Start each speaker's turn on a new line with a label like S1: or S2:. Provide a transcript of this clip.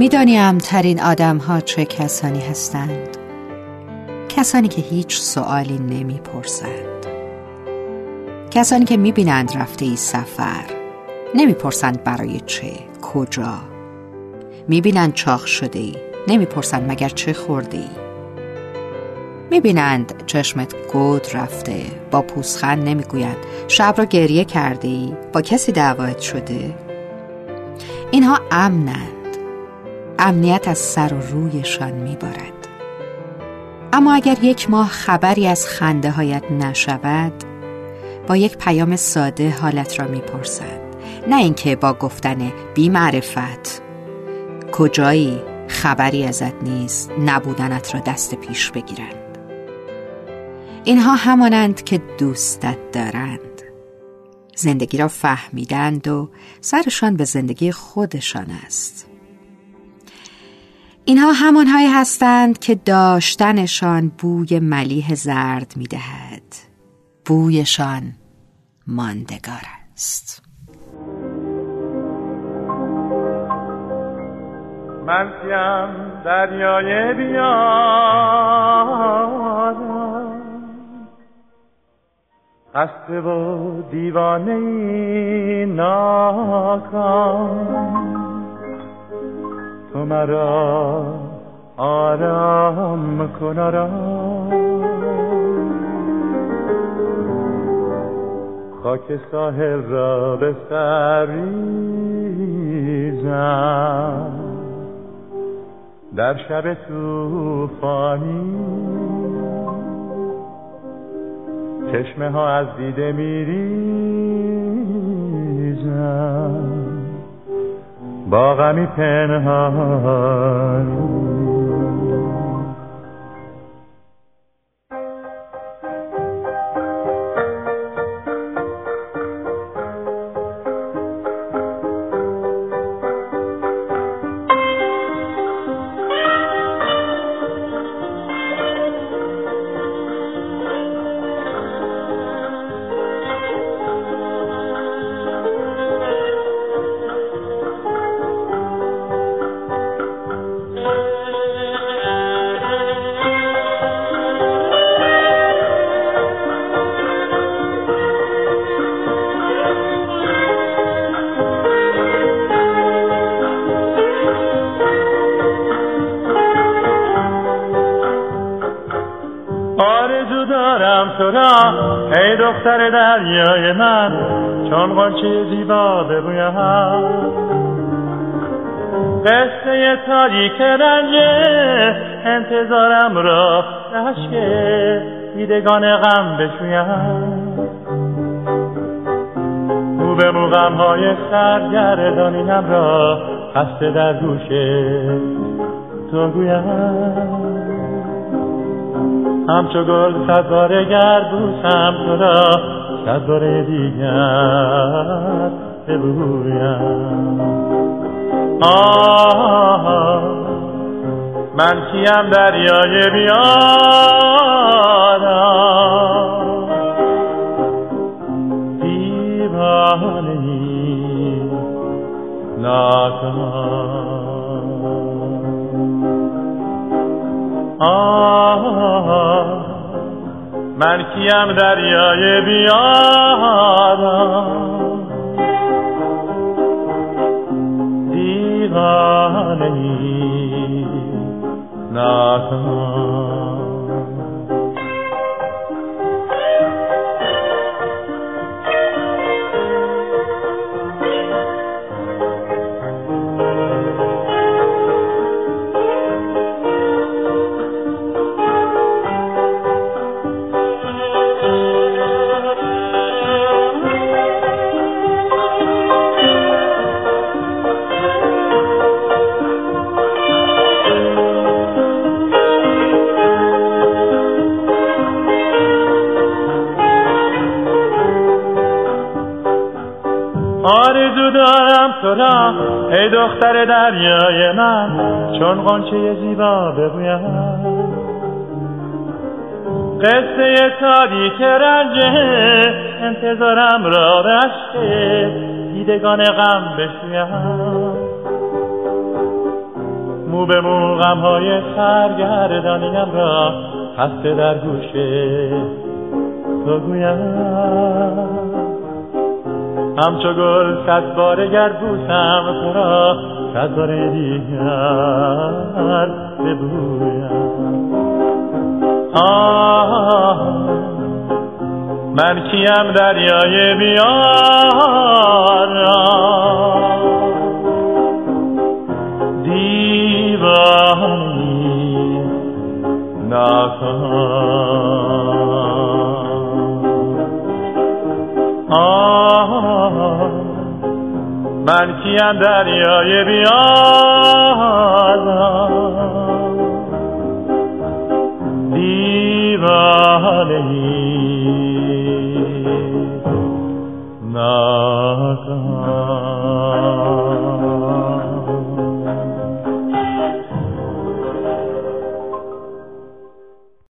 S1: میدانی ترین آدم ها چه کسانی هستند. کسانی که هیچ سوالی نمی‌پرسند. کسانی که می‌بینند رفته ای سفر نمی‌پرسند برای چه کجا. می‌بینند چاخ شده ای نمی‌پرسند مگر چه خورده ای. می‌بینند چشمت گود رفته با پوسخند نمی‌گویند شب را گریه کرده ای با کسی دعوت شده. اینها امنند امنیت از سر و رویشان میبارد. اما اگر یک ماه خبری از خنده هایت نشود با یک پیام ساده حالت را می‌پرسند نه اینکه با گفتن بی معرفت کجایی؟ خبری ازت نیست. نبودنت را دست پیش بگیرند. اینها همانند که دوستت دارند. زندگی را فهمیدند و سرشان به زندگی خودشان است. اینها همانهایی هستند که داشتنشان بوی ملیح زرد می دهد. بویشان ماندگار است.
S2: من سیم دریای بیارم خسته و دیوانه ناکام. تو مرا آرام کن آرام. خاک ساحل را به سریزم در شب توفانی چشمه ها از دیده میریزم. با غمی پنهان دارم تو را ای دختر دریای من چون قنچه زیبا بگویم قصه تاریک رنج انتظارم را عشق دیدگان غم بشویم. او به موغم های سرگردانیم را خسته در گوشه تو گویم. همچو گل صد باره گر بوسم تو را صد باره دیگر ببویم آه من کیم دریای بیارم دیوانه ناکام آه من کیم دریای بیارم دیوانه نکنم آرزو دارم تو را ای دختر دریای من چون قنچه زیبا بگویم. قصه تاریک رنجه انتظارم را رشته دیدگان غم بشویم. مو به مو غمهای سرگردانیم را خسته در گوشه تو گویم همچو گل صد باره گر بوسم تو را صد باره دیگر ببویم. آه من کیم دریای بیار دیوانی ناکن من کیم دریای بیازم